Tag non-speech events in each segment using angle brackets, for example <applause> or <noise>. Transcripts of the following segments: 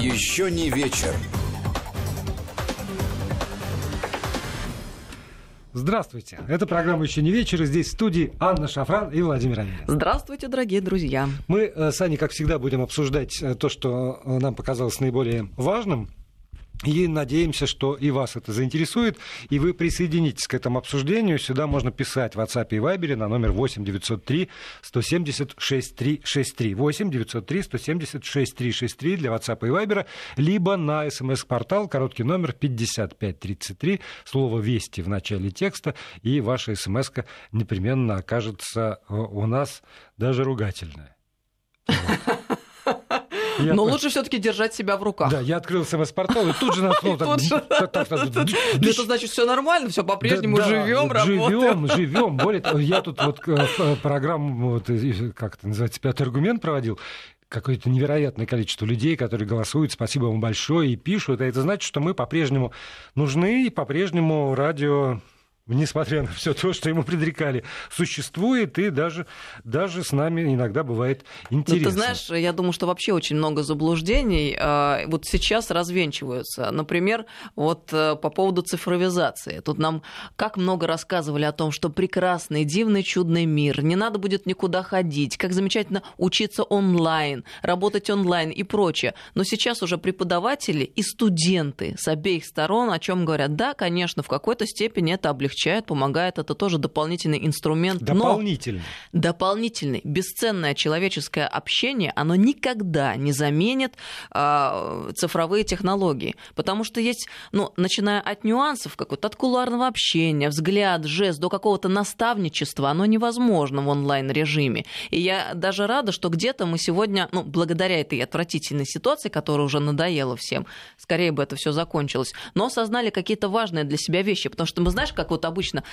Еще не вечер. Здравствуйте. Это программа «Еще не вечер». Здесь в студии Анна Шафран и Владимир Аверин. Здравствуйте, дорогие друзья. Мы э, с Аней, как всегда, будем обсуждать э, то, что э, нам показалось наиболее важным и надеемся, что и вас это заинтересует, и вы присоединитесь к этому обсуждению. Сюда можно писать в WhatsApp и Viber на номер 8 903 170 6363. 8 903 170 6363 для WhatsApp и Viber, либо на смс-портал, короткий номер 5533, слово «Вести» в начале текста, и ваша смс непременно окажется у нас даже ругательная. <laughs> Я Но лучше все-таки держать себя в руках. Да, я открыл СМС-портал и тут же наткнул. Это значит, все нормально, все по-прежнему живем, работаем. Живем, живем. Более того, я тут вот э, программу, как это называется, пятый аргумент проводил какое-то невероятное количество людей, которые голосуют. Спасибо вам большое и пишут. А это значит, что мы по-прежнему нужны и по-прежнему радио несмотря на все то, что ему предрекали, существует и даже, даже с нами иногда бывает интересно. Ну, ты знаешь, я думаю, что вообще очень много заблуждений а, вот сейчас развенчиваются. Например, вот э, по поводу цифровизации. Тут нам как много рассказывали о том, что прекрасный, дивный, чудный мир, не надо будет никуда ходить, как замечательно учиться онлайн, работать онлайн и прочее. Но сейчас уже преподаватели и студенты с обеих сторон о чем говорят, да, конечно, в какой-то степени это облегчает облегчает, помогает. Это тоже дополнительный инструмент. Дополнительный. Но дополнительный. Бесценное человеческое общение, оно никогда не заменит э, цифровые технологии. Потому что есть, ну, начиная от нюансов, какого-то от кулуарного общения, взгляд, жест, до какого-то наставничества, оно невозможно в онлайн-режиме. И я даже рада, что где-то мы сегодня, ну, благодаря этой отвратительной ситуации, которая уже надоела всем, скорее бы это все закончилось, но осознали какие-то важные для себя вещи. Потому что мы, знаешь, как вот обычно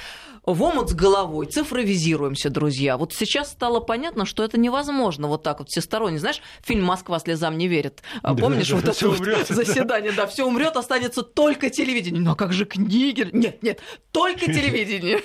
в омут с головой, цифровизируемся, друзья. Вот сейчас стало понятно, что это невозможно вот так вот всесторонне. Знаешь, фильм «Москва слезам не верит». Да, Помнишь, да, вот да, это вот заседание, да, все умрет, останется только телевидение. Ну а как же книги? Нет, нет, только телевидение.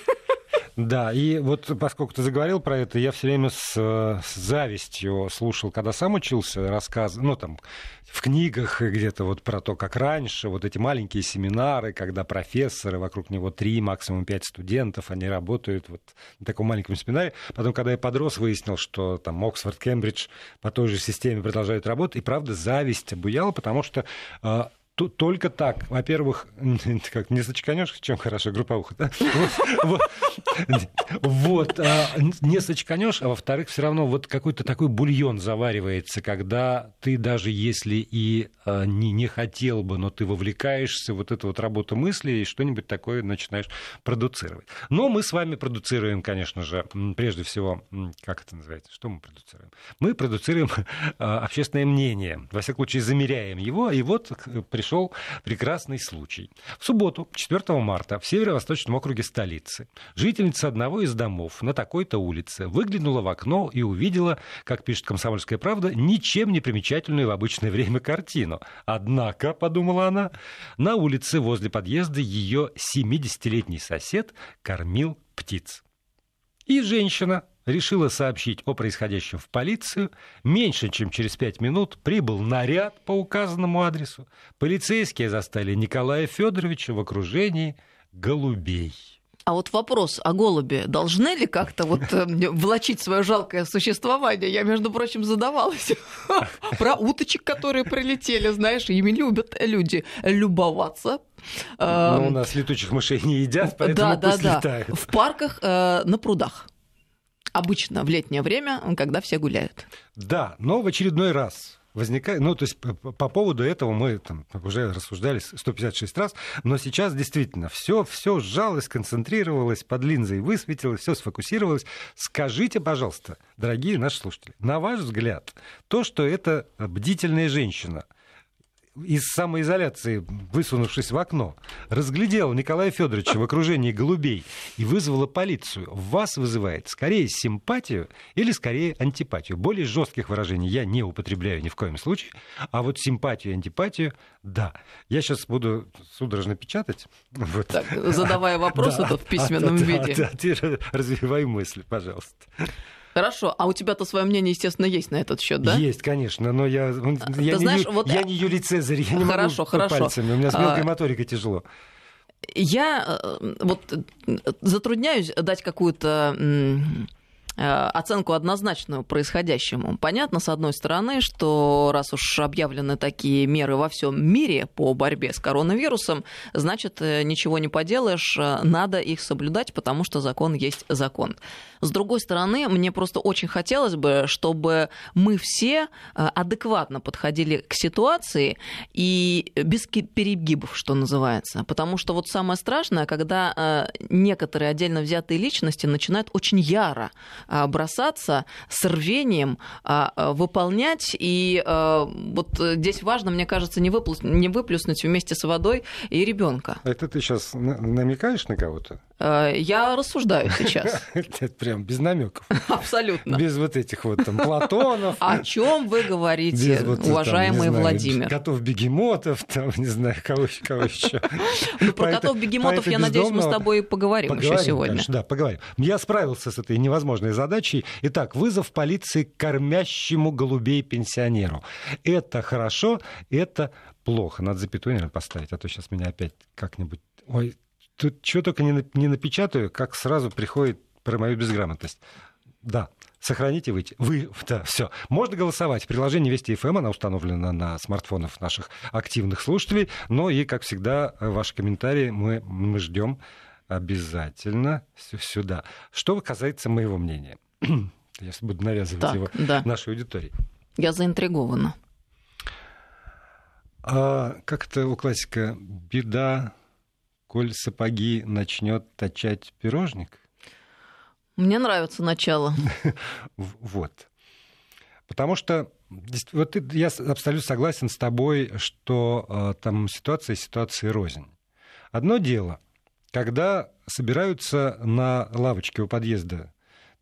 Да, и вот поскольку ты заговорил про это, я все время с, с завистью слушал, когда сам учился, рассказы, ну там в книгах где-то вот про то, как раньше, вот эти маленькие семинары, когда профессоры, вокруг него три, максимум пять студентов, они работают вот на таком маленьком семинаре. Потом, когда я подрос, выяснил, что там Оксфорд, Кембридж по той же системе продолжают работать, и правда зависть обуяла, потому что а, только так. Во-первых, <laughs> как не сочканешь, чем хорошо групповуха. Да? Вот, а, не сочканешь, а во-вторых, все равно вот какой-то такой бульон заваривается, когда ты даже если и а, не, хотел бы, но ты вовлекаешься, вот эту вот работу мысли и что-нибудь такое начинаешь продуцировать. Но мы с вами продуцируем, конечно же, прежде всего, как это называется, что мы продуцируем? Мы продуцируем <laughs> а, общественное мнение, во всяком случае, замеряем его, и вот пришел пришел прекрасный случай. В субботу, 4 марта, в северо-восточном округе столицы, жительница одного из домов на такой-то улице выглянула в окно и увидела, как пишет «Комсомольская правда», ничем не примечательную в обычное время картину. Однако, подумала она, на улице возле подъезда ее 70-летний сосед кормил птиц. И женщина, решила сообщить о происходящем в полицию. Меньше чем через пять минут прибыл наряд по указанному адресу. Полицейские застали Николая Федоровича в окружении голубей. А вот вопрос о голубе. Должны ли как-то вот э, влачить свое жалкое существование? Я, между прочим, задавалась. <laughs> Про уточек, которые прилетели, знаешь, ими любят люди любоваться. Ну, у нас летучих мышей не едят, поэтому да, да, летают. В парках, э, на прудах обычно в летнее время, когда все гуляют. Да, но в очередной раз возникает, ну, то есть по, по поводу этого мы там уже рассуждали 156 раз, но сейчас действительно все, все сжалось, концентрировалось, под линзой высветилось, все сфокусировалось. Скажите, пожалуйста, дорогие наши слушатели, на ваш взгляд, то, что это бдительная женщина – из самоизоляции, высунувшись в окно, разглядела Николая Федоровича в окружении голубей и вызвала полицию, вас вызывает скорее симпатию или скорее антипатию. Более жестких выражений я не употребляю ни в коем случае, а вот симпатию и антипатию – да. Я сейчас буду судорожно печатать. Вот. Так, задавая вопрос да, в письменном а, виде. Да, да, развивай мысли, пожалуйста. Хорошо, а у тебя-то свое мнение, естественно, есть на этот счет, да? Есть, конечно, но я, Ты я, знаешь, не, вот... я не Юлий Цезарь, я не хорошо, могу хорошо. пальцами, у меня с мелкой моторикой тяжело. Я вот затрудняюсь дать какую-то Э, оценку однозначную происходящему. Понятно, с одной стороны, что раз уж объявлены такие меры во всем мире по борьбе с коронавирусом, значит, э, ничего не поделаешь, э, надо их соблюдать, потому что закон есть закон. С другой стороны, мне просто очень хотелось бы, чтобы мы все адекватно подходили к ситуации и без перегибов, что называется. Потому что вот самое страшное, когда некоторые отдельно взятые личности начинают очень яро бросаться с рвением а, а, выполнять. И вот здесь важно, мне кажется, не, выплюс, не выплюснуть вместе с водой и ребенка. Это ты сейчас намекаешь на кого-то? Я рассуждаю <laughs> сейчас. Это прям без намеков. Абсолютно. Без вот этих вот там Платонов. О чем вы говорите, вот, уважаемый там, Владимир? Котов бегемотов, там, не знаю, кого, кого еще. Ну, про котов бегемотов, я надеюсь, мы с тобой поговорим еще сегодня. Да, поговорим. Я справился с этой невозможной задачей. Итак, вызов полиции кормящему голубей пенсионеру. Это хорошо, это плохо. Надо запятую, наверное, поставить, а то сейчас меня опять как-нибудь... Ой, тут что только не, не напечатаю, как сразу приходит про мою безграмотность. Да, сохраните вы, вы да, все. Можно голосовать. Приложение Вести ФМ, она установлена на смартфонах наших активных слушателей. Но и, как всегда, ваши комментарии мы, мы ждем обязательно сюда. Что касается моего мнения, <clears throat> я буду навязывать так, его да. нашей аудитории. Я заинтригована. А, как это у классика? Беда, коль сапоги начнет точать пирожник? Мне нравится начало. <laughs> Вот. Потому что вот я абсолютно согласен с тобой, что э, там ситуация ситуация рознь. Одно дело, когда собираются на лавочке у подъезда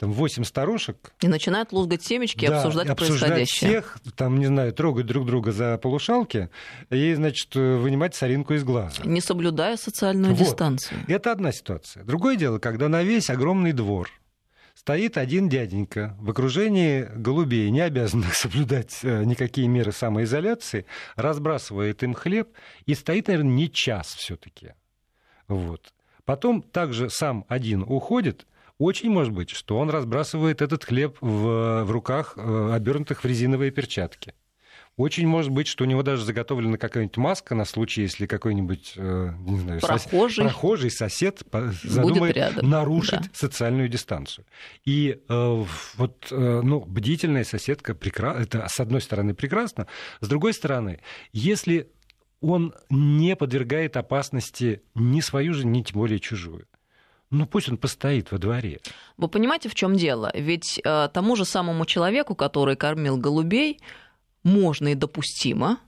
там восемь старушек. И начинают лузгать семечки да, и обсуждать, обсуждать происходящее. всех, там, не знаю, трогать друг друга за полушалки и, значит, вынимать соринку из глаза. Не соблюдая социальную вот. дистанцию. Это одна ситуация. Другое дело, когда на весь огромный двор стоит один дяденька в окружении голубей, не обязанных <laughs> соблюдать э, никакие меры самоизоляции, разбрасывает им хлеб и стоит, наверное, не час все-таки. Вот. Потом также сам один уходит, очень может быть, что он разбрасывает этот хлеб в, в руках, э, обернутых в резиновые перчатки. Очень может быть, что у него даже заготовлена какая-нибудь маска на случай, если какой-нибудь, э, не знаю, прохожий, сос... прохожий сосед задумает нарушить да. социальную дистанцию. И э, вот, э, ну, бдительная соседка, прекра... это с одной стороны прекрасно, с другой стороны, если он не подвергает опасности ни свою же, ни тем более чужую. Ну пусть он постоит во дворе. Вы понимаете, в чем дело? Ведь э, тому же самому человеку, который кормил голубей, можно и допустимо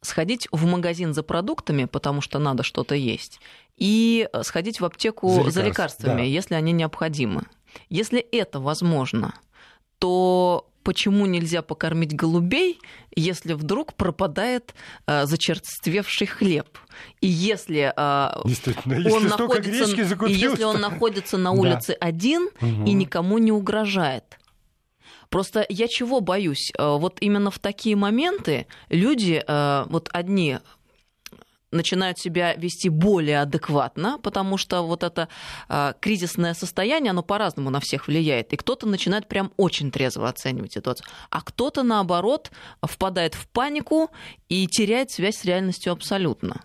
сходить в магазин за продуктами, потому что надо что-то есть, и сходить в аптеку за, лекарств, за лекарствами, да. если они необходимы. Если это возможно, то почему нельзя покормить голубей, если вдруг пропадает э, зачерствевший хлеб. И если, э, он, находится, и если он находится на улице да. один угу. и никому не угрожает. Просто я чего боюсь? Э, вот именно в такие моменты люди, э, вот одни начинают себя вести более адекватно, потому что вот это э, кризисное состояние, оно по-разному на всех влияет. И кто-то начинает прям очень трезво оценивать ситуацию, а кто-то, наоборот, впадает в панику и теряет связь с реальностью абсолютно.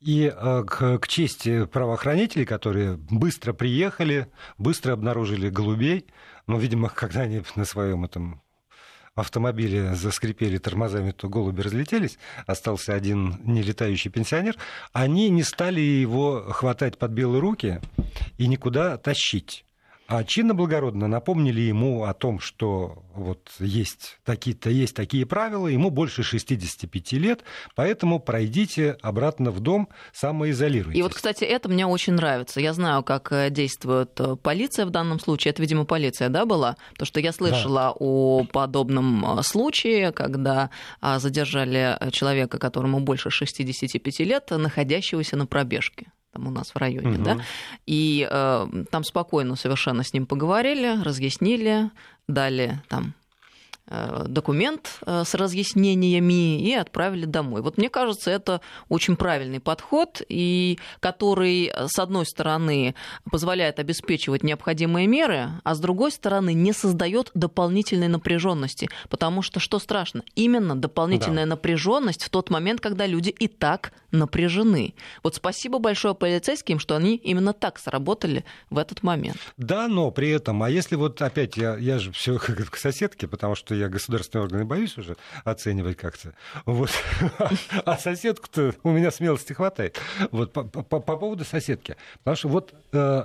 И э, к, к чести правоохранителей, которые быстро приехали, быстро обнаружили голубей, ну, видимо, <laughs> когда они на своем этом автомобиле заскрипели тормозами, то голуби разлетелись, остался один нелетающий пенсионер, они не стали его хватать под белые руки и никуда тащить. А чинно благородно напомнили ему о том, что вот есть такие-то есть такие правила, ему больше 65 лет, поэтому пройдите обратно в дом, самоизолируйтесь. И вот, кстати, это мне очень нравится. Я знаю, как э, действует э, полиция в данном случае. Это, видимо, полиция, да, была? То, что я слышала да. о подобном э, случае, когда задержали человека, которому больше 65 лет, находящегося на пробежке. Там у нас в районе, угу. да, и э, там спокойно совершенно с ним поговорили, разъяснили, дали там документ э, с разъяснениями и отправили домой. Вот мне кажется, это очень правильный подход, и который, э, с одной стороны, позволяет обеспечивать необходимые меры, а с другой стороны, не создает дополнительной напряженности. Потому что что страшно? Именно дополнительная да. напряженность в тот момент, когда люди и так напряжены. Вот спасибо большое полицейским, что они именно так сработали в этот момент. Да, но при этом, а если вот опять я, я же все <laughs> к соседке, потому что я государственные органы боюсь уже оценивать как-то. Вот. <laughs> А соседку-то у меня смелости хватает. Вот по, по, по поводу соседки. Потому что вот э,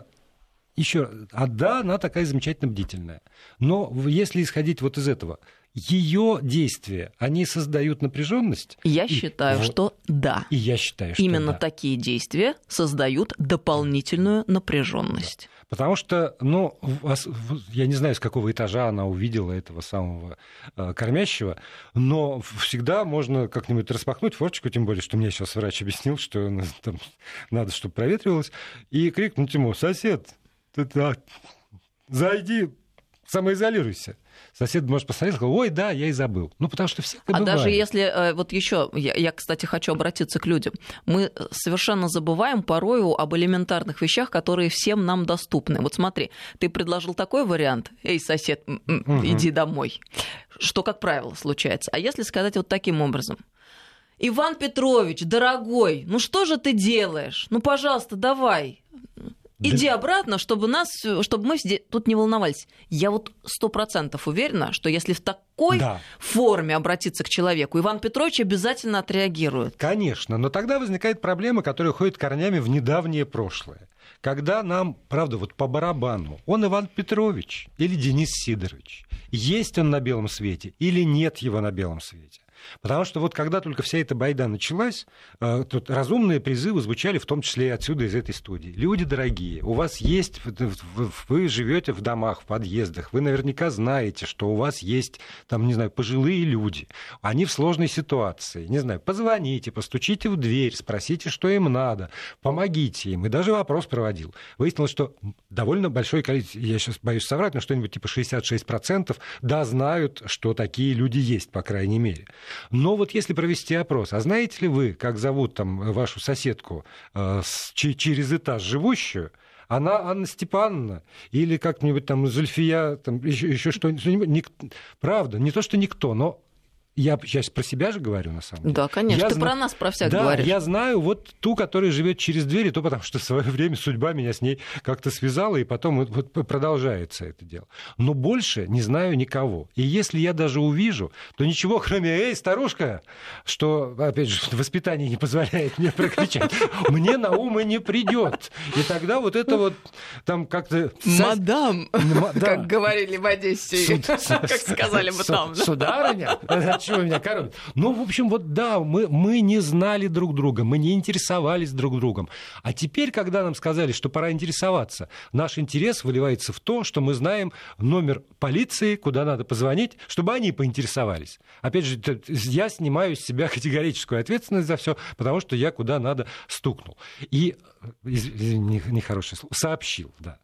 еще, а да, она такая замечательно бдительная. Но если исходить вот из этого, ее действия, они создают напряженность. Я и, считаю, вот, что да. И я считаю, что именно да. такие действия создают дополнительную напряженность. Потому что, ну, я не знаю, с какого этажа она увидела этого самого э, кормящего, но всегда можно как-нибудь распахнуть форточку, тем более, что мне сейчас врач объяснил, что <laughs> там, надо, чтобы проветривалось, и крикнуть ему, сосед, ты так, зайди, самоизолируйся. Сосед может посмотреть и сказать, ой, да, я и забыл. Ну, потому что все А даже если, э, вот еще, я, я, кстати, хочу обратиться к людям, мы совершенно забываем порою об элементарных вещах, которые всем нам доступны. Вот смотри, ты предложил такой вариант, эй, сосед, иди домой, что, как правило, случается. А если сказать вот таким образом, Иван Петрович, дорогой, ну что же ты делаешь? Ну, пожалуйста, давай. Иди обратно, чтобы нас, чтобы мы тут не волновались. Я вот сто процентов уверена, что если в такой да. форме обратиться к человеку, Иван Петрович обязательно отреагирует. Конечно, но тогда возникает проблема, которая уходит корнями в недавнее прошлое. Когда нам, правда, вот по барабану, он Иван Петрович или Денис Сидорович, есть он на белом свете или нет его на белом свете. Потому что вот когда только вся эта байда началась, э, тут разумные призывы звучали в том числе и отсюда, из этой студии. Люди дорогие, у вас есть, вы живете в домах, в подъездах, вы наверняка знаете, что у вас есть, там, не знаю, пожилые люди, они в сложной ситуации, не знаю, позвоните, постучите в дверь, спросите, что им надо, помогите им. И даже вопрос проводил. Выяснилось, что довольно большое количество, я сейчас боюсь соврать, но что-нибудь типа 66% да, знают, что такие люди есть, по крайней мере. Но вот если провести опрос, а знаете ли вы, как зовут там вашу соседку э, с, через этаж живущую, она Анна Степановна или как-нибудь там Зульфия, там еще, еще что-нибудь. Ник... Правда, не то, что никто, но я сейчас про себя же говорю, на самом деле. Да, конечно. Я Ты зна... про нас, про всех да, говоришь. я знаю вот ту, которая живет через дверь, и то потому что в свое время судьба меня с ней как-то связала, и потом вот, вот продолжается это дело. Но больше не знаю никого. И если я даже увижу, то ничего, кроме «Эй, старушка!», что, опять же, <laughs> воспитание не позволяет мне прокричать, <laughs> мне на ум и не придет. И тогда вот это вот там как-то... Мадам, <laughs> как говорили в Одессе, как сказали бы там. Сударыня, чего меня кормят? Ну, в общем, вот да, мы, мы не знали друг друга, мы не интересовались друг другом. А теперь, когда нам сказали, что пора интересоваться, наш интерес выливается в то, что мы знаем номер полиции, куда надо позвонить, чтобы они поинтересовались. Опять же, я снимаю с себя <laughs> категорическую ответственность за все, потому что я куда надо стукнул. И, нехорошее слово, сообщил, да.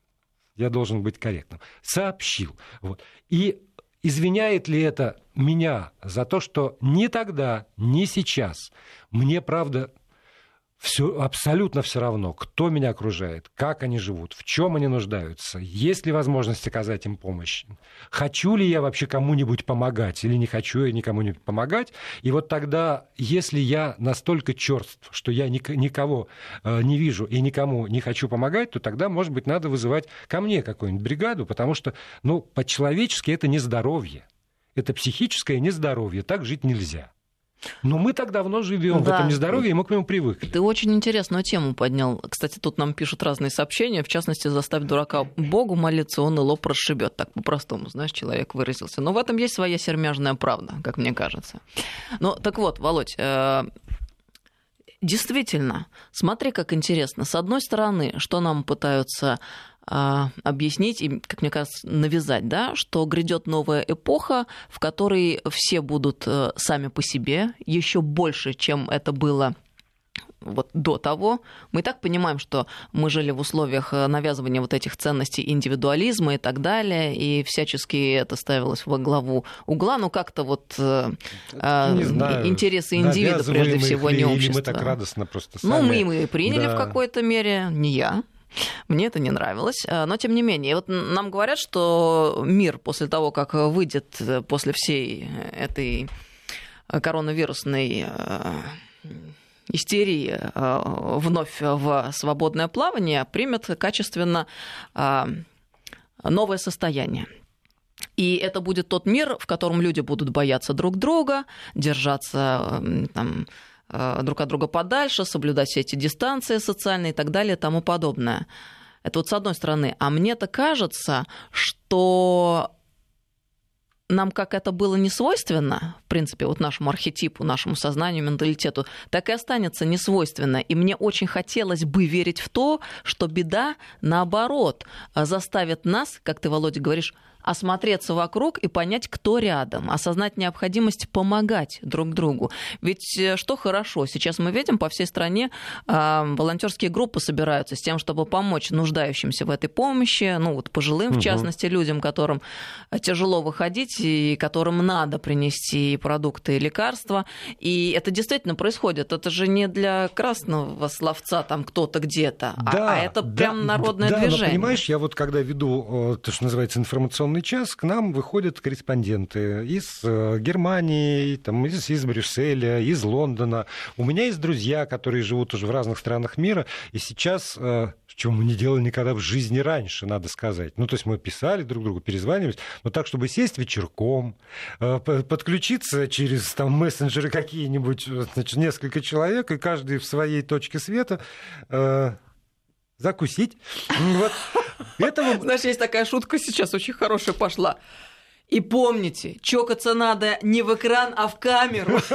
Я должен быть корректным. Сообщил. Вот. И Извиняет ли это меня за то, что ни тогда, ни сейчас мне, правда, все, абсолютно все равно, кто меня окружает, как они живут, в чем они нуждаются, есть ли возможность оказать им помощь, хочу ли я вообще кому-нибудь помогать или не хочу я никому не помогать. И вот тогда, если я настолько черств, что я никого э, не вижу и никому не хочу помогать, то тогда, может быть, надо вызывать ко мне какую-нибудь бригаду, потому что, ну, по-человечески это не здоровье. Это психическое нездоровье, так жить нельзя. Но мы так давно живем да. в этом нездоровье, и мы к нему привыкли. Ты очень интересную тему поднял. Кстати, тут нам пишут разные сообщения. В частности, заставь дурака Богу молиться, он и лоб расшибет. Так по-простому, знаешь, человек выразился. Но в этом есть своя сермяжная правда, как мне кажется. Ну, так вот, Володь, э, действительно, смотри, как интересно. С одной стороны, что нам пытаются объяснить и, как мне кажется, навязать, да, что грядет новая эпоха, в которой все будут э, сами по себе, еще больше, чем это было вот до того. Мы и так понимаем, что мы жили в условиях э, навязывания вот этих ценностей индивидуализма и так далее, и всячески это ставилось во главу угла, но как-то вот э, не знаю, интересы индивида прежде всего, не общества. Мы так радостно просто сами... Ну, мы, мы приняли да. в какой-то мере, не я, мне это не нравилось, но тем не менее. Вот нам говорят, что мир после того, как выйдет после всей этой коронавирусной истерии э, вновь в свободное плавание, примет качественно э, новое состояние. И это будет тот мир, в котором люди будут бояться друг друга, держаться там, э, друг от друга подальше, соблюдать все эти дистанции социальные и так далее и тому подобное. Это вот с одной стороны. А мне-то кажется, что нам как это было не свойственно, в принципе, вот нашему архетипу, нашему сознанию, менталитету, так и останется не свойственно. И мне очень хотелось бы верить в то, что беда, наоборот, заставит нас, как ты, Володя, говоришь, осмотреться вокруг и понять, кто рядом, осознать необходимость помогать друг другу. Ведь э, что хорошо, сейчас мы видим по всей стране э, волонтерские группы собираются с тем, чтобы помочь нуждающимся в этой помощи, ну вот пожилым, в частности, людям, которым тяжело выходить и которым надо принести продукты и лекарства. И это действительно происходит. Это же не для красного словца там кто-то где-то, да, а, а это да, прям народное да, движение. Но, понимаешь, я вот когда веду то, что называется информационный информационный час к нам выходят корреспонденты из э, Германии, там, из, из Брюсселя, из Лондона. У меня есть друзья, которые живут уже в разных странах мира, и сейчас э, чего мы не делали никогда в жизни раньше, надо сказать. Ну, то есть мы писали друг другу, перезванивались, но так, чтобы сесть вечерком, э, подключиться через там мессенджеры какие-нибудь, значит, несколько человек, и каждый в своей точке света закусить. Вот. Этого... Знаешь, есть такая шутка сейчас очень хорошая пошла. И помните, чокаться надо не в экран, а в камеру. <laughs>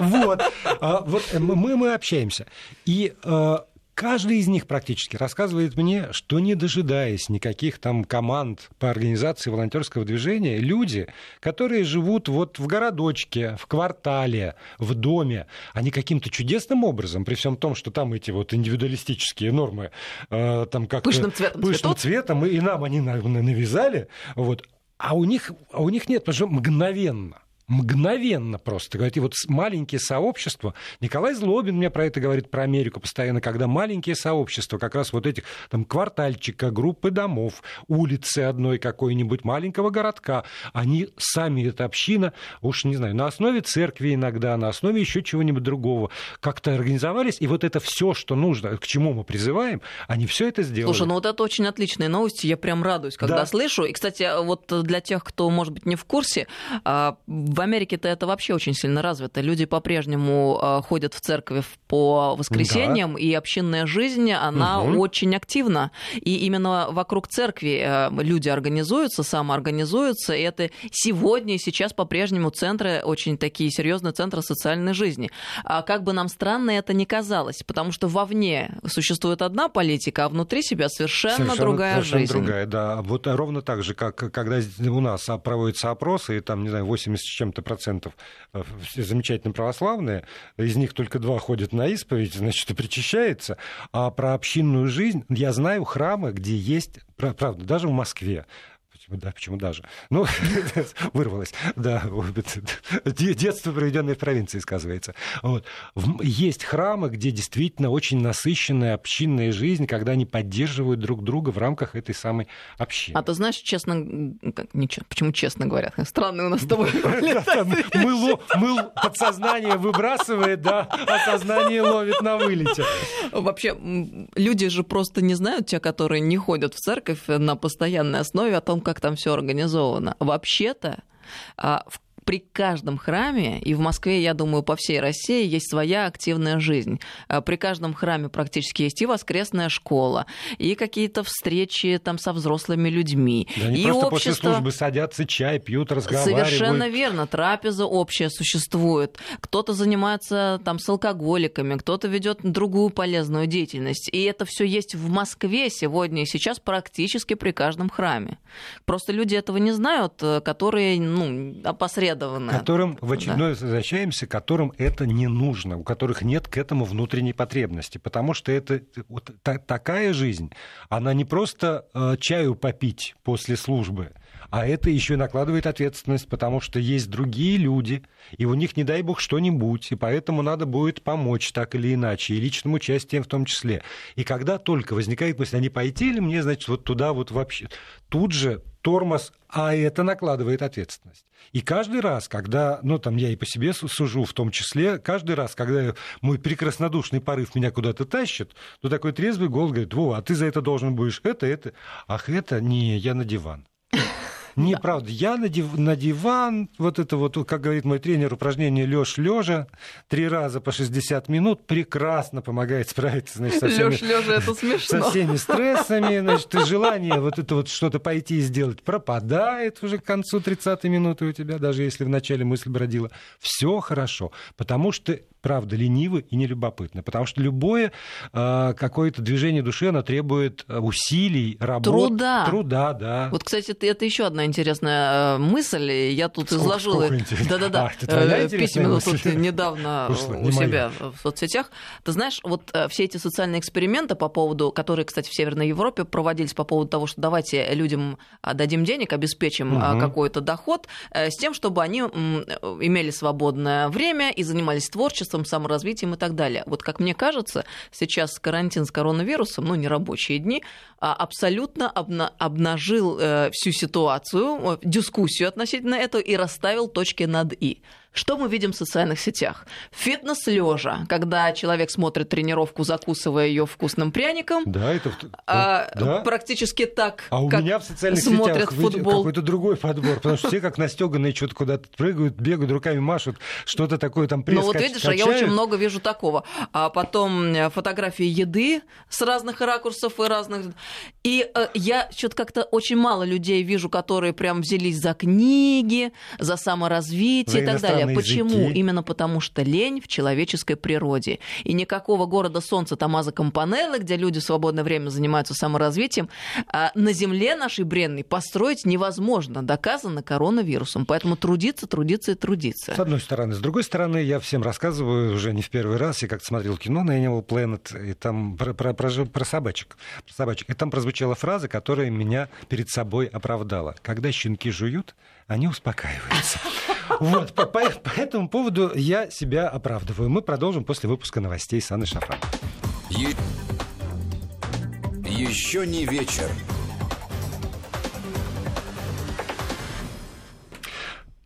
Вот. А, вот э, мы, общаемся. И э, Каждый из них практически рассказывает мне, что не дожидаясь никаких там команд по организации волонтерского движения, люди, которые живут вот в городочке, в квартале, в доме, они каким-то чудесным образом, при всем том, что там эти вот индивидуалистические нормы э, там как пышным цветом, пышным цветом и нам они навязали, вот, а у них, а у них нет, потому что мгновенно мгновенно просто. Говорит, и вот маленькие сообщества, Николай Злобин мне про это говорит, про Америку постоянно, когда маленькие сообщества, как раз вот этих там квартальчика, группы домов, улицы одной какой-нибудь, маленького городка, они сами, эта община, уж не знаю, на основе церкви иногда, на основе еще чего-нибудь другого, как-то организовались, и вот это все, что нужно, к чему мы призываем, они все это сделали. Слушай, ну вот это очень отличные новости, я прям радуюсь, когда да. слышу. И, кстати, вот для тех, кто, может быть, не в курсе, а, в Америке-то это вообще очень сильно развито. Люди по-прежнему а, ходят в церковь по воскресеньям, да. и общинная жизнь, она угу. очень активна. И именно вокруг церкви э, люди организуются, самоорганизуются, и это сегодня и сейчас по-прежнему центры, очень такие серьезные центры социальной жизни. А как бы нам странно это ни казалось, потому что вовне существует одна политика, а внутри себя совершенно, совершенно другая совершенно жизнь. другая, да. Вот ровно так же, как когда у нас проводятся опросы, и там, не знаю, 80 с чем чем-то процентов э, все замечательно православные, из них только два ходят на исповедь, значит, и причащается. А про общинную жизнь я знаю храмы, где есть, правда, даже в Москве, да, почему даже? Ну, <laughs> вырвалось. Да, детство, проведенное в провинции, сказывается. Вот. Есть храмы, где действительно очень насыщенная общинная жизнь, когда они поддерживают друг друга в рамках этой самой общины. А ты знаешь, честно, ничего, почему честно говорят? Странный у нас с тобой <laughs> Мыл подсознание выбрасывает, да, а сознание ловит на вылете. Вообще, люди же просто не знают, те, которые не ходят в церковь на постоянной основе, о том, как там все организовано. Вообще-то а, в при каждом храме, и в Москве, я думаю, по всей России есть своя активная жизнь. А при каждом храме практически есть и воскресная школа, и какие-то встречи там со взрослыми людьми. Да и просто общество... после службы садятся, чай пьют, разговаривают. Совершенно верно. Трапеза общая существует. Кто-то занимается там с алкоголиками, кто-то ведет другую полезную деятельность. И это все есть в Москве сегодня и сейчас практически при каждом храме. Просто люди этого не знают, э, которые ну, опосредованно исследовано. Которым, в очередной да. возвращаемся, которым это не нужно, у которых нет к этому внутренней потребности. Потому что это вот та, такая жизнь, она не просто э, чаю попить после службы, а это еще и накладывает ответственность, потому что есть другие люди, и у них, не дай бог, что-нибудь, и поэтому надо будет помочь так или иначе, и личным участием в том числе. И когда только возникает мысль, а не пойти ли мне, значит, вот туда вот вообще, тут же тормоз, а это накладывает ответственность. И каждый раз, когда, ну там я и по себе сужу в том числе, каждый раз, когда мой прекраснодушный порыв меня куда-то тащит, то такой трезвый голос говорит, Вова, а ты за это должен будешь это, это. Ах, это не, я на диван. Неправда. Я на, див... на диван, вот это вот, как говорит мой тренер, упражнение лёж лежа три раза по 60 минут прекрасно помогает справиться значит, со, всеми, лёж это смешно. со всеми стрессами. Значит, и желание вот это вот что-то пойти и сделать пропадает уже к концу 30 минуты у тебя, даже если в начале мысль бродила. Все хорошо, потому что правда, ленивы и нелюбопытны. Потому что любое э, какое-то движение души, оно требует э, усилий, работы. Труда. Труда, да. Вот, кстати, это еще одна интересная э, мысль. Я тут сколько, изложила... Да-да-да. А, Письменно тут недавно <laughs> Вышла, у себя в соцсетях. Ты знаешь, вот все эти социальные эксперименты по поводу, которые, кстати, в Северной Европе проводились по поводу того, что давайте людям дадим денег, обеспечим угу. какой-то доход, с тем, чтобы они имели свободное время и занимались творчеством, творчеством, саморазвитием и так далее. Вот как мне кажется, сейчас карантин с коронавирусом, ну, не рабочие дни, а, абсолютно обнажил э, всю ситуацию, дискуссию относительно этого и расставил точки над «и». Что мы видим в социальных сетях? Фитнес лежа, когда человек смотрит тренировку, закусывая ее вкусным пряником. Да, это а, да? практически так. А у меня в социальных смотрят сетях футбол. какой-то другой подбор, потому что все как настеганные что-то куда-то прыгают, бегают, руками машут, что-то такое там пресс Ну вот видишь, качают. я очень много вижу такого. А потом э, фотографии еды с разных ракурсов и разных. И э, я что-то как-то очень мало людей вижу, которые прям взялись за книги, за саморазвитие за и так далее далее. Почему? Языки. Именно потому, что лень в человеческой природе. И никакого города солнца Тамаза Кампанеллы, где люди в свободное время занимаются саморазвитием, а, на земле нашей бренной построить невозможно. Доказано коронавирусом. Поэтому трудиться, трудиться и трудиться. С одной стороны. С другой стороны, я всем рассказываю уже не в первый раз. Я как-то смотрел кино на Animal Planet, и там про, про, про, про собачек. Про собачек. И там прозвучала фраза, которая меня перед собой оправдала. Когда щенки жуют, они успокаиваются. <laughs> Вот, по, по, по этому поводу я себя оправдываю. Мы продолжим после выпуска новостей с Анной Шафран. Е- еще не вечер.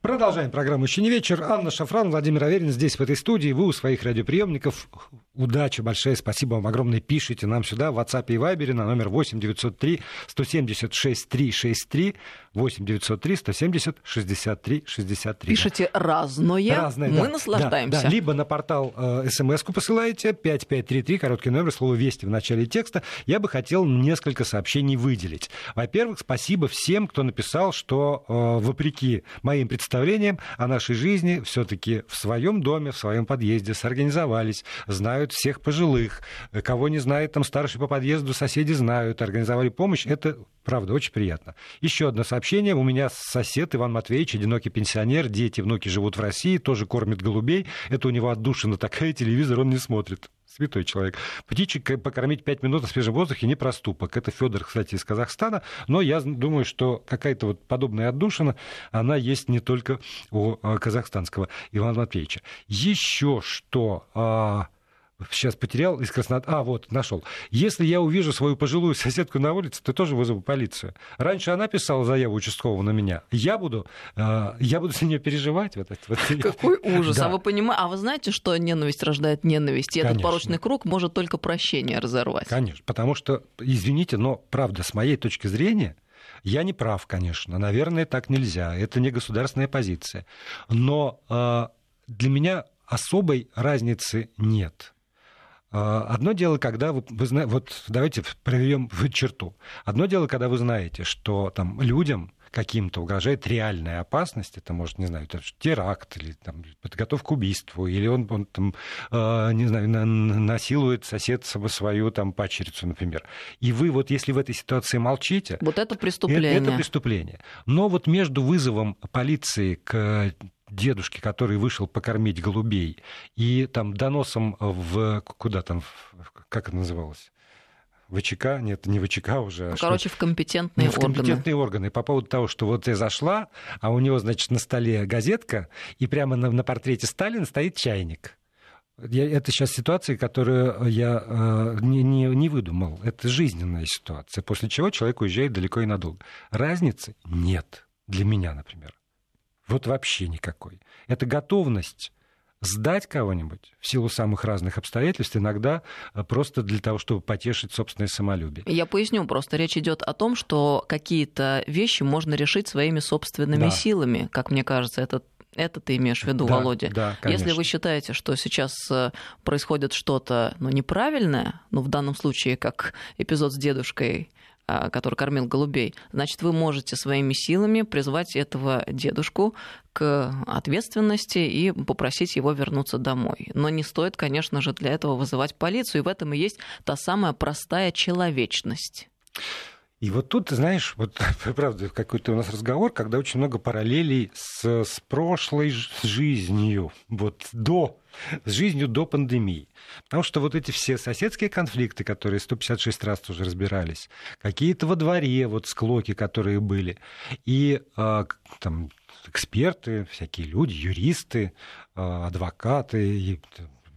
Продолжаем программу «Еще не вечер». Анна Шафран, Владимир Аверин здесь, в этой студии. Вы у своих радиоприемников. Удачи большое, спасибо вам огромное. Пишите нам сюда в WhatsApp и Viber на номер 8 903 176 363 8 903 170 63 63. Пишите да. разное. Разное, Мы да. наслаждаемся. Да, да. Либо на портал э, смс-ку посылаете 5533, короткий номер, слово «Вести» в начале текста. Я бы хотел несколько сообщений выделить. Во-первых, спасибо всем, кто написал, что э, вопреки моим представлениям о нашей жизни все-таки в своем доме, в своем подъезде сорганизовались, знают всех пожилых, кого не знает там старший по подъезду, соседи знают, организовали помощь. Это Правда, очень приятно. Еще одно сообщение. У меня сосед Иван Матвеевич, одинокий пенсионер, дети, внуки живут в России, тоже кормит голубей. Это у него отдушина такая, телевизор он не смотрит святой человек. Птичек покормить пять минут на свежем воздухе не проступок. Это Федор, кстати, из Казахстана. Но я думаю, что какая-то вот подобная отдушина, она есть не только у э, казахстанского Ивана Матвеевича. Еще что а, сейчас потерял из Краснодара. А, вот, нашел. Если я увижу свою пожилую соседку на улице, то тоже вызову полицию. Раньше она писала заяву участкового на меня. Я буду, э, я буду за нее переживать. Вот, вот. <laughs> Какой <laughs> ужас. Да. А вы понимаете, а вы знаете, что ненависть рождает ненависть? И Конечно. этот порочный круг может только прощение разорвать. Конечно. Потому что, извините, но правда, с моей точки зрения, я не прав, конечно. Наверное, так нельзя. Это не государственная позиция. Но э, для меня особой разницы нет. А, одно дело, когда вы, вы знаете, вот давайте проведем черту. Одно дело, когда вы знаете, что там людям каким-то угрожает реальная опасность, это может, не знаю, это теракт или там, подготовка к убийству, или он, он там, э, не знаю, на, насилует сосед свою там пачерицу, например. И вы вот если в этой ситуации молчите... Вот это преступление. Это, это преступление. Но вот между вызовом полиции к дедушки, который вышел покормить голубей, и там доносом в... Куда там? Как это называлось? ВЧК, нет, не ВЧК уже. Ну, короче, в компетентные ну, в компетентные органы. По поводу того, что вот ты зашла, а у него, значит, на столе газетка, и прямо на, на портрете Сталина стоит чайник. Я, это сейчас ситуация, которую я э, не, не, не выдумал. Это жизненная ситуация, после чего человек уезжает далеко и надолго. Разницы нет для меня, например. Вот вообще никакой. Это готовность сдать кого-нибудь в силу самых разных обстоятельств, иногда э, просто для того, чтобы потешить собственное самолюбие. Я поясню, просто речь идет о том, что какие-то вещи можно решить своими собственными да. силами, как мне кажется, это это ты имеешь в виду, да, Володя? Да, конечно. Если вы считаете, что сейчас э, происходит что-то ну, неправильное, ну, в данном случае, как эпизод с дедушкой, который кормил голубей, значит, вы можете своими силами призвать этого дедушку к ответственности и попросить его вернуться домой. Но не стоит, конечно же, для этого вызывать полицию, и в этом и есть та самая простая человечность. И вот тут, знаешь, вот <laughs> правда, какой-то у нас разговор, когда очень много параллелей с, с прошлой жизнью, вот до, с жизнью до пандемии. Потому что вот эти все соседские конфликты, которые 156 раз уже разбирались, какие-то во дворе вот склоки, которые были, и а, там эксперты, всякие люди, юристы, а, адвокаты, и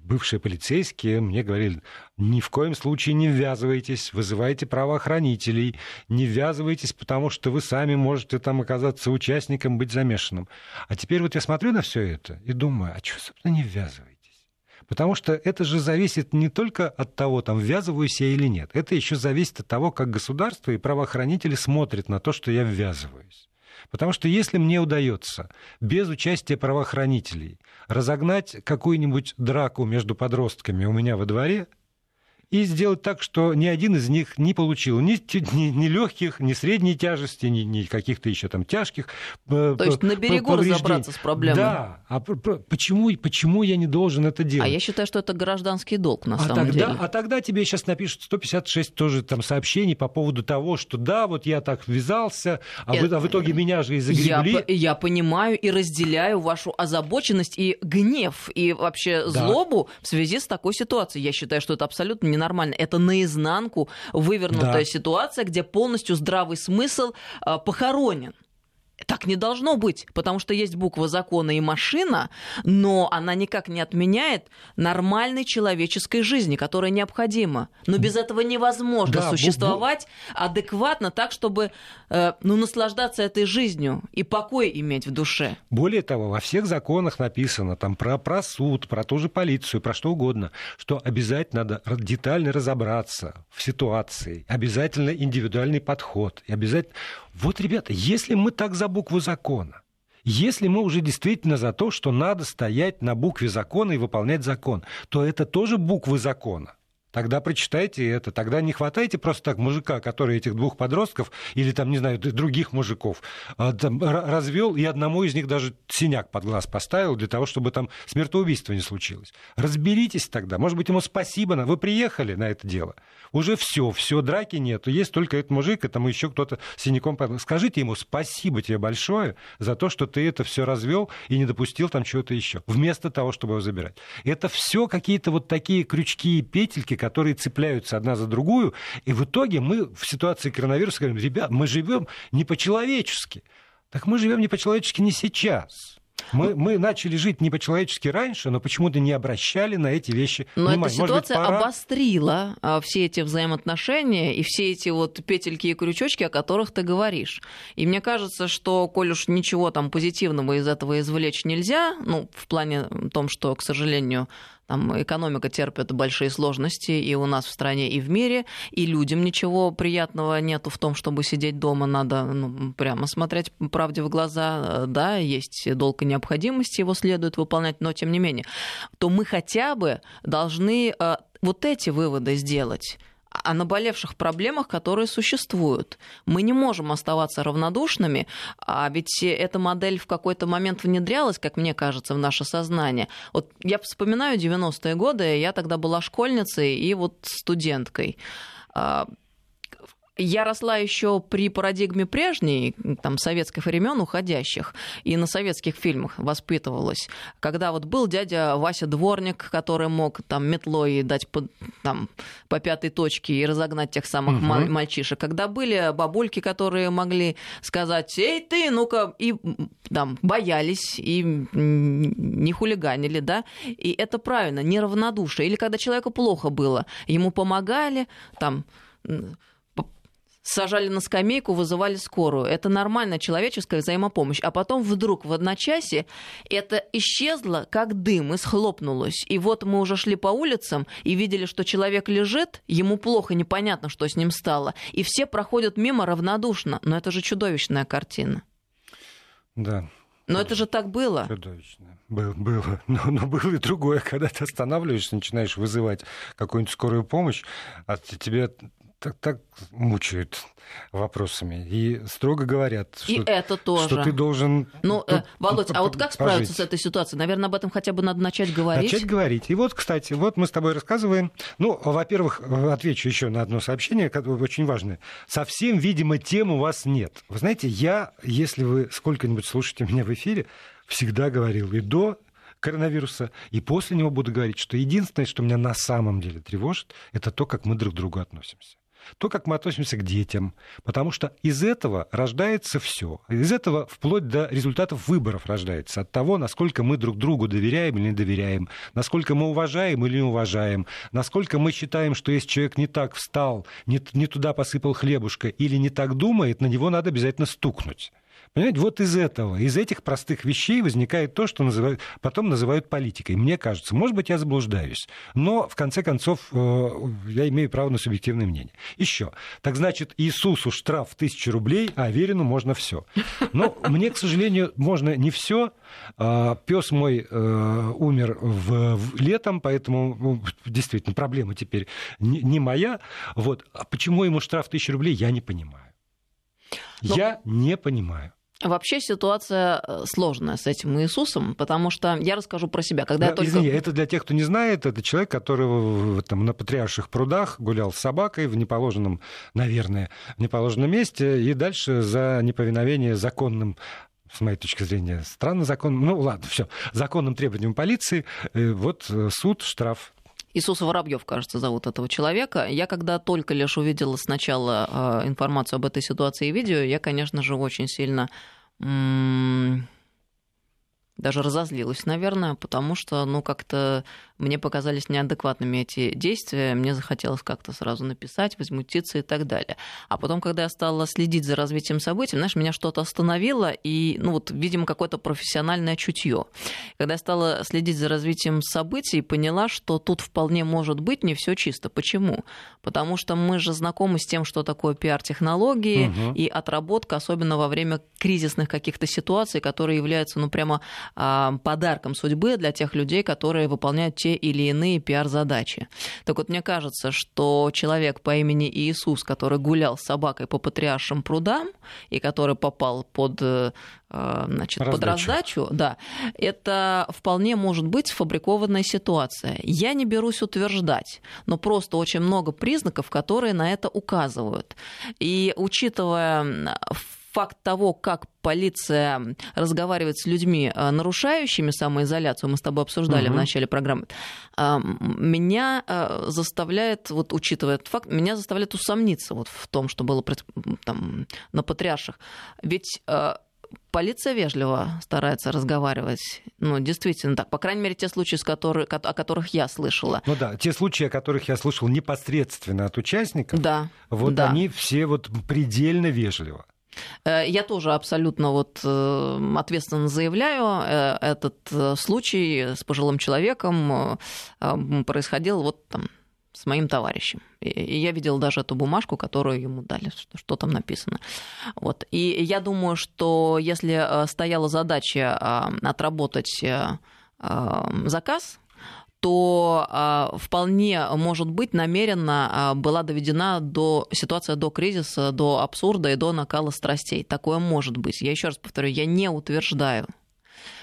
бывшие полицейские мне говорили, ни в коем случае не ввязывайтесь, вызывайте правоохранителей, не ввязывайтесь, потому что вы сами можете там оказаться участником, быть замешанным. А теперь вот я смотрю на все это и думаю, а что, собственно, не ввязывайтесь? Потому что это же зависит не только от того, там, ввязываюсь я или нет. Это еще зависит от того, как государство и правоохранители смотрят на то, что я ввязываюсь. Потому что если мне удается без участия правоохранителей разогнать какую-нибудь драку между подростками у меня во дворе, и сделать так, что ни один из них не получил ни, ни, ни легких, ни средней тяжести, ни, ни каких-то еще там тяжких. Э, То есть на берегу разобраться с проблемой. Да. А почему, почему я не должен это делать? А я считаю, что это гражданский долг на а самом тогда, деле. А тогда тебе сейчас напишут 156 тоже там сообщений по поводу того, что да, вот я так ввязался, а, это... в, а в итоге меня же и загребли. Я, я понимаю и разделяю вашу озабоченность и гнев, и вообще да. злобу в связи с такой ситуацией. Я считаю, что это абсолютно не нормально. Это наизнанку вывернутая да. ситуация, где полностью здравый смысл э, похоронен. Так не должно быть, потому что есть буква закона и машина, но она никак не отменяет нормальной человеческой жизни, которая необходима. Но без этого невозможно да, существовать бу- адекватно так, чтобы э, ну, наслаждаться этой жизнью и покой иметь в душе. Более того, во всех законах написано там про, про суд, про ту же полицию, про что угодно, что обязательно надо детально разобраться в ситуации, обязательно индивидуальный подход, и обязательно вот, ребята, если мы так за букву закона, если мы уже действительно за то, что надо стоять на букве закона и выполнять закон, то это тоже буквы закона. Тогда прочитайте это. Тогда не хватайте просто так мужика, который этих двух подростков или там, не знаю, других мужиков а, развел и одному из них даже синяк под глаз поставил для того, чтобы там смертоубийство не случилось. Разберитесь тогда. Может быть, ему спасибо. Вы приехали на это дело. Уже все, все, драки нет. Есть только этот мужик, и там еще кто-то синяком. Скажите ему спасибо тебе большое за то, что ты это все развел и не допустил там чего-то еще. Вместо того, чтобы его забирать. Это все какие-то вот такие крючки и петельки, которые цепляются одна за другую, и в итоге мы в ситуации коронавируса говорим, ребят, мы живем не по-человечески. Так мы живем не по-человечески не сейчас. Мы, мы начали жить не по-человечески раньше, но почему-то не обращали на эти вещи но внимания. эта ситуация быть, пора... обострила а, все эти взаимоотношения и все эти вот петельки и крючочки, о которых ты говоришь. И мне кажется, что, коль уж ничего там позитивного из этого извлечь нельзя, ну, в плане том, что, к сожалению, там экономика терпит большие сложности и у нас в стране, и в мире, и людям ничего приятного нету в том, чтобы сидеть дома, надо ну, прямо смотреть правде в глаза, да, есть долг и необходимость, его следует выполнять, но тем не менее, то мы хотя бы должны э, вот эти выводы сделать о наболевших проблемах, которые существуют. Мы не можем оставаться равнодушными, а ведь эта модель в какой-то момент внедрялась, как мне кажется, в наше сознание. Вот я вспоминаю 90-е годы, я тогда была школьницей и вот студенткой а, я росла еще при парадигме прежней, там, советских времен уходящих, и на советских фильмах воспитывалась, когда вот был дядя Вася Дворник, который мог там метлой дать по, там, по пятой точке и разогнать тех самых угу. мальчишек, когда были бабульки, которые могли сказать, эй, ты, ну-ка, и там боялись, и не хулиганили, да, и это правильно, неравнодушие. Или когда человеку плохо было, ему помогали, там, сажали на скамейку, вызывали скорую. Это нормальная человеческая взаимопомощь. А потом вдруг в одночасье это исчезло, как дым, и схлопнулось. И вот мы уже шли по улицам и видели, что человек лежит, ему плохо, непонятно, что с ним стало. И все проходят мимо равнодушно. Но это же чудовищная картина. Да. Но это же так было. Чудовищно. Был, было. <laughs> Но, но было и другое, когда ты останавливаешься, начинаешь вызывать какую-нибудь скорую помощь, а тебе так, так мучают вопросами. И строго говорят, что, и это тоже. что ты должен... Ну, э, Володь, а вот как справиться с этой ситуацией? Наверное, об этом хотя бы надо начать говорить. Начать говорить. И вот, кстати, вот мы с тобой рассказываем. Ну, во-первых, отвечу еще на одно сообщение, которое очень важное. Совсем, видимо, тем у вас нет. Вы знаете, я, если вы сколько-нибудь слушаете меня в эфире, всегда говорил и до коронавируса, и после него буду говорить, что единственное, что меня на самом деле тревожит, это то, как мы друг к другу относимся то, как мы относимся к детям, потому что из этого рождается все. Из этого вплоть до результатов выборов рождается. От того, насколько мы друг другу доверяем или не доверяем, насколько мы уважаем или не уважаем, насколько мы считаем, что если человек не так встал, не, не туда посыпал хлебушка или не так думает, на него надо обязательно стукнуть. Понимаете, вот из этого, из этих простых вещей возникает то, что называют, потом называют политикой. Мне кажется, может быть, я заблуждаюсь, но в конце концов э, я имею право на субъективное мнение. Еще. Так значит, Иисусу штраф в тысячу рублей, а Аверину можно все. Но мне, к сожалению, можно не все. А, Пес мой э, умер в, в летом, поэтому ну, действительно проблема теперь не, не моя. Вот. А почему ему штраф в тысячу рублей, я не понимаю. Но... Я не понимаю. Вообще ситуация э, сложная с этим Иисусом, потому что я расскажу про себя. Когда да, я только... Извини, это для тех, кто не знает, это человек, который там, на Патриарших прудах гулял с собакой в неположенном, наверное, в неположенном месте, и дальше за неповиновение законным с моей точки зрения, странно закон, ну ладно, все, законным требованиям полиции, э, вот э, суд, штраф Иисус Воробьев, кажется, зовут этого человека. Я когда только лишь увидела сначала э, информацию об этой ситуации и видео, я, конечно же, очень сильно даже разозлилась, наверное, потому что, ну, как-то мне показались неадекватными эти действия, мне захотелось как-то сразу написать, возмутиться и так далее. А потом, когда я стала следить за развитием событий, знаешь, меня что-то остановило, и, ну, вот, видимо, какое-то профессиональное чутье. Когда я стала следить за развитием событий, поняла, что тут вполне может быть не все чисто. Почему? Потому что мы же знакомы с тем, что такое пиар-технологии угу. и отработка, особенно во время кризисных каких-то ситуаций, которые являются, ну, прямо а, подарком судьбы для тех людей, которые выполняют те или иные пиар-задачи. Так вот, мне кажется, что человек по имени Иисус, который гулял с собакой по патриаршим прудам и который попал под э, значит, раздачу. под раздачу, да, это вполне может быть сфабрикованная ситуация. Я не берусь утверждать, но просто очень много признаков, которые на это указывают. И учитывая факт того, как полиция разговаривает с людьми, э, нарушающими самоизоляцию, мы с тобой обсуждали угу. в начале программы, э, меня э, заставляет, вот учитывая этот факт, меня заставляет усомниться вот в том, что было там, на патриарших. Ведь полиция вежливо старается разговаривать. Ну, действительно так. По крайней мере, те случаи, с которых, о которых я слышала. Ну да, те случаи, о которых я слышал непосредственно от участников, да, вот да. они все вот предельно вежливо. Э, я тоже абсолютно вот э, ответственно заявляю, э, этот случай с пожилым человеком происходил вот там с моим товарищем. И я видел даже эту бумажку, которую ему дали, что, там написано. Вот. И я думаю, что если стояла задача отработать заказ, то а, вполне может быть намеренно а, была доведена до ситуация до кризиса, до абсурда и до накала страстей. Такое может быть. Я еще раз повторю, я не утверждаю.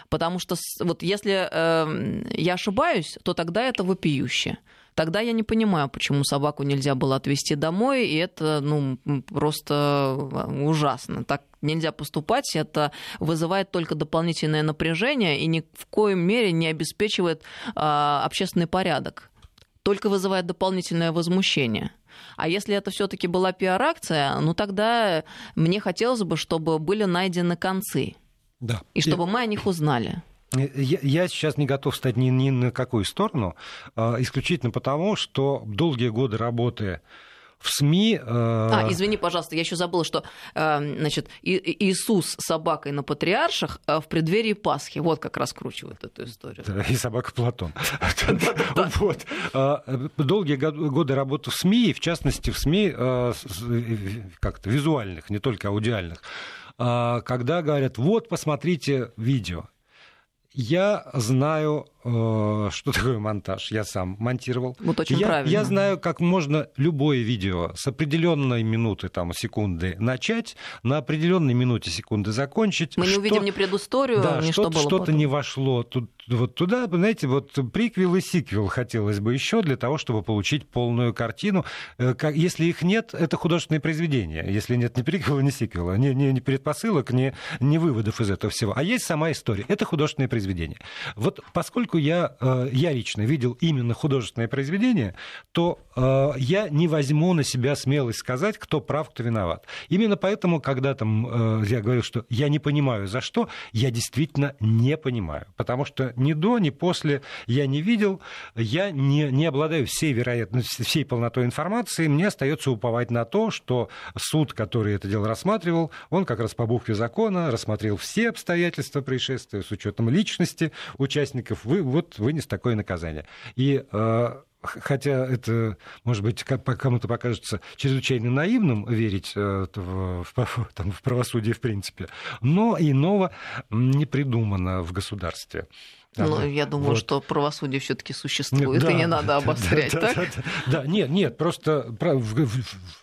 Потому что вот если э, я ошибаюсь, то тогда это вопиюще. Тогда я не понимаю, почему собаку нельзя было отвезти домой, и это ну, просто ужасно. Так нельзя поступать, это вызывает только дополнительное напряжение и ни в коем мере не обеспечивает а, общественный порядок, только вызывает дополнительное возмущение. А если это все-таки была пиар-акция, ну тогда мне хотелось бы, чтобы были найдены концы. Да. И чтобы и... мы о них узнали. Я, сейчас не готов стать ни, ни на какую сторону, а, исключительно потому, что долгие годы работы в СМИ... Э... А, извини, пожалуйста, я еще забыла, что э, значит, Иисус с собакой на патриарших э, в преддверии Пасхи. Вот как раскручивает эту историю. Да, и собака Платон. <laughs> <laughs> Вот. А, долгие годы работы в СМИ, в частности, в СМИ как-то визуальных, не только аудиальных, а, когда говорят, вот, посмотрите видео. Я знаю что <laughs> такое монтаж. Я сам монтировал. Вот очень я, правильно. Я знаю, как можно любое видео с определенной минуты, там, секунды начать, на определенной минуте, секунды закончить. Мы не что, увидим ни предысторию, да, ни что, что Что-то не вошло тут, вот туда, знаете, вот приквел и сиквел хотелось бы еще для того, чтобы получить полную картину. Э, если их нет, это художественные произведения. Если нет ни приквела, ни сиквела, ни, ни, ни предпосылок, ни, ни выводов из этого всего. А есть сама история. Это художественные произведения. Вот поскольку поскольку я, э, я лично видел именно художественное произведение, то э, я не возьму на себя смелость сказать, кто прав, кто виноват. Именно поэтому, когда там э, я говорил, что я не понимаю, за что, я действительно не понимаю. Потому что ни до, ни после я не видел, я не, не обладаю всей вероятностью, всей полнотой информации, мне остается уповать на то, что суд, который это дело рассматривал, он как раз по букве закона рассмотрел все обстоятельства происшествия с учетом личности участников, вы, вот вынес такое наказание. И э, хотя это, может быть, кому-то покажется чрезвычайно наивным верить э, в, в, там, в правосудие в принципе, но иного не придумано в государстве. Ну, я думаю, вот. что правосудие все-таки существует, да, и не надо <laughs> обострять, да, так? Да, да, да, нет, нет, просто про, в, в,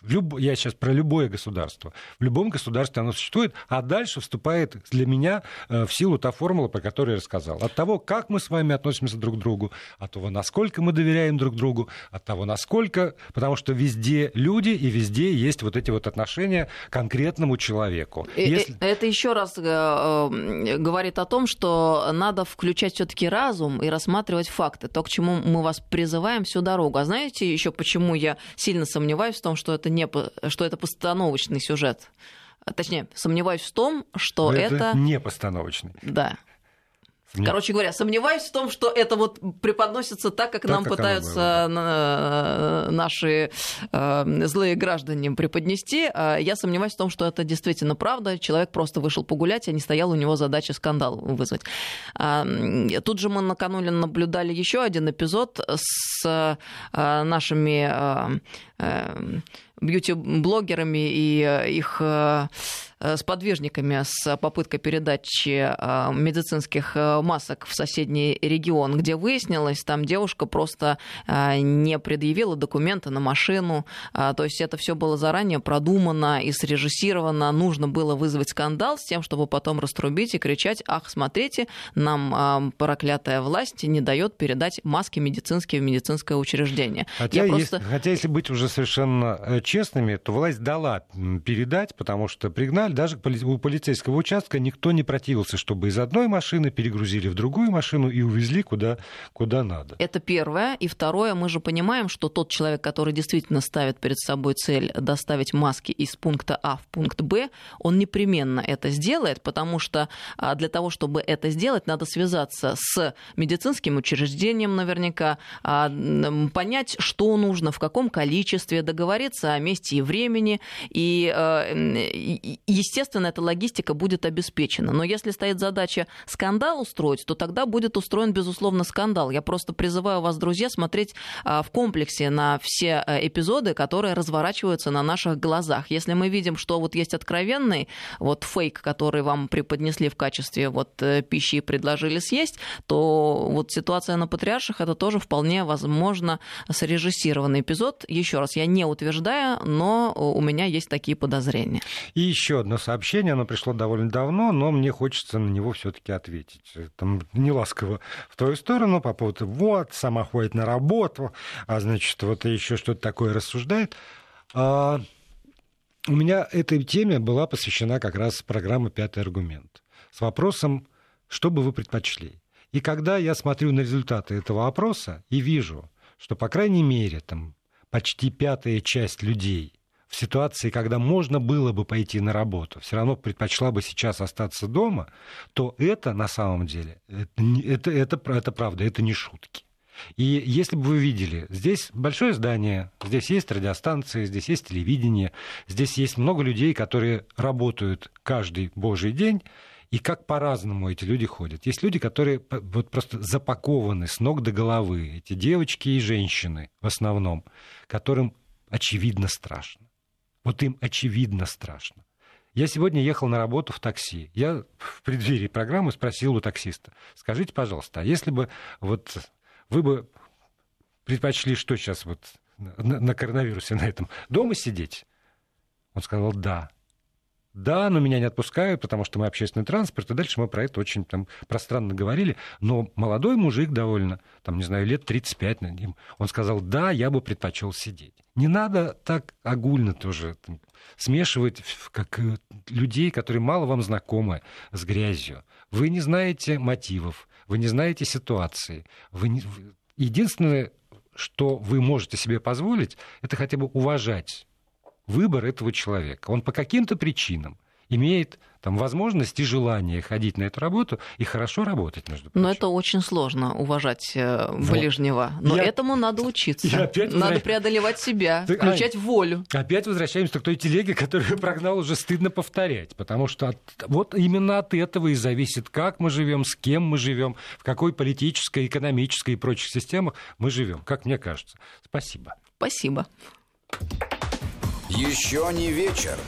в люб, я сейчас про любое государство. В любом государстве оно существует, а дальше вступает для меня э, в силу та формула, про которую я рассказал. От того, как мы с вами относимся друг к другу, от того, насколько мы доверяем друг другу, от того, насколько... Потому что везде люди, и везде есть вот эти вот отношения к конкретному человеку. Если... Это еще раз э, э, говорит о том, что надо включать все-таки разум и рассматривать факты, то, к чему мы вас призываем всю дорогу. А знаете еще, почему я сильно сомневаюсь в том, что это, не, что это постановочный сюжет? Точнее, сомневаюсь в том, что это... Это не постановочный. Да. Короче говоря, сомневаюсь в том, что это вот преподносится так, как так, нам как пытаются э, наши э, злые граждане преподнести. А я сомневаюсь в том, что это действительно правда. Человек просто вышел погулять, а не стояла у него задача скандал вызвать. А, тут же мы накануне наблюдали еще один эпизод с э, нашими бьюти-блогерами и их Э, с подвижниками с попыткой передачи э, медицинских э, масок в соседний регион, где выяснилось, там девушка просто не предъявила документы на машину. То есть это все было заранее продумано и срежиссировано. Нужно было вызвать скандал с тем, чтобы потом раструбить и кричать, ах, смотрите, нам проклятая власть не дает передать маски медицинские в медицинское учреждение. Хотя, просто... если, хотя если быть уже совершенно честными, то власть дала передать, потому что пригнали даже у полицейского участка никто не противился, чтобы из одной машины перегрузили в другую машину и увезли куда, куда надо. Это первое. И второе, мы же понимаем, что тот человек, который действительно ставит перед собой цель доставить маски из пункта А в пункт Б, он непременно это сделает, потому что а, для того, чтобы это сделать, надо связаться с медицинским учреждением наверняка, а, понять, что нужно, в каком количестве, договориться о месте и времени, и, а, естественно, эта логистика будет обеспечена. Но если стоит задача скандал устроить, то тогда будет устроен, безусловно, скандал. Я просто призываю вас, друзья, смотреть а, в комплексе на все э, эпизоды, которые разворачиваются на наших глазах. Если мы видим, что вот есть откровенный вот фейк, который вам преподнесли в качестве вот э, пищи и предложили съесть, то вот ситуация на Патриарших это тоже вполне возможно срежиссированный эпизод. Еще раз, я не утверждаю, знаю, но у меня есть такие подозрения. И еще одно сообщение, оно пришло довольно давно, но мне хочется на него все-таки ответить. Там не ласково в твою сторону по поводу вот, сама ходит на работу, а значит, вот еще что-то такое рассуждает. А, у меня этой теме была посвящена как раз программа «Пятый аргумент» с вопросом, что бы вы предпочли. И когда я смотрю на результаты этого опроса и вижу, что, по крайней мере, там почти пятая часть людей в ситуации, когда можно было бы пойти на работу, все равно предпочла бы сейчас остаться дома, то это на самом деле, это, это, это, это правда, это не шутки. И если бы вы видели, здесь большое здание, здесь есть радиостанции, здесь есть телевидение, здесь есть много людей, которые работают каждый божий день, и как по-разному эти люди ходят. Есть люди, которые вот просто запакованы с ног до головы. Эти девочки и женщины в основном, которым очевидно страшно. Вот им очевидно страшно. Я сегодня ехал на работу в такси. Я в преддверии программы спросил у таксиста, скажите, пожалуйста, а если бы вот вы бы предпочли что сейчас вот на, на коронавирусе на этом, дома сидеть? Он сказал, да. Да, но меня не отпускают, потому что мы общественный транспорт, и дальше мы про это очень там пространно говорили. Но молодой мужик довольно, там, не знаю, лет 35 над ним, он сказал, да, я бы предпочел сидеть. Не надо так огульно тоже там, смешивать как э, людей, которые мало вам знакомы с грязью. Вы не знаете мотивов, вы не знаете ситуации. Вы не... Единственное, что вы можете себе позволить, это хотя бы уважать выбор этого человека. Он по каким-то причинам имеет там, возможность и желание ходить на эту работу и хорошо работать, между прочим. Но это очень сложно, уважать э, вот. ближнего. Но я... этому надо учиться. Я опять надо возвращ... преодолевать себя, Ты... включать а, волю. Опять возвращаемся к той телеге, которую <laughs> прогнал, уже стыдно повторять. Потому что от... вот именно от этого и зависит, как мы живем, с кем мы живем, в какой политической, экономической и прочих системах мы живем, как мне кажется. Спасибо. Спасибо. Еще не вечер.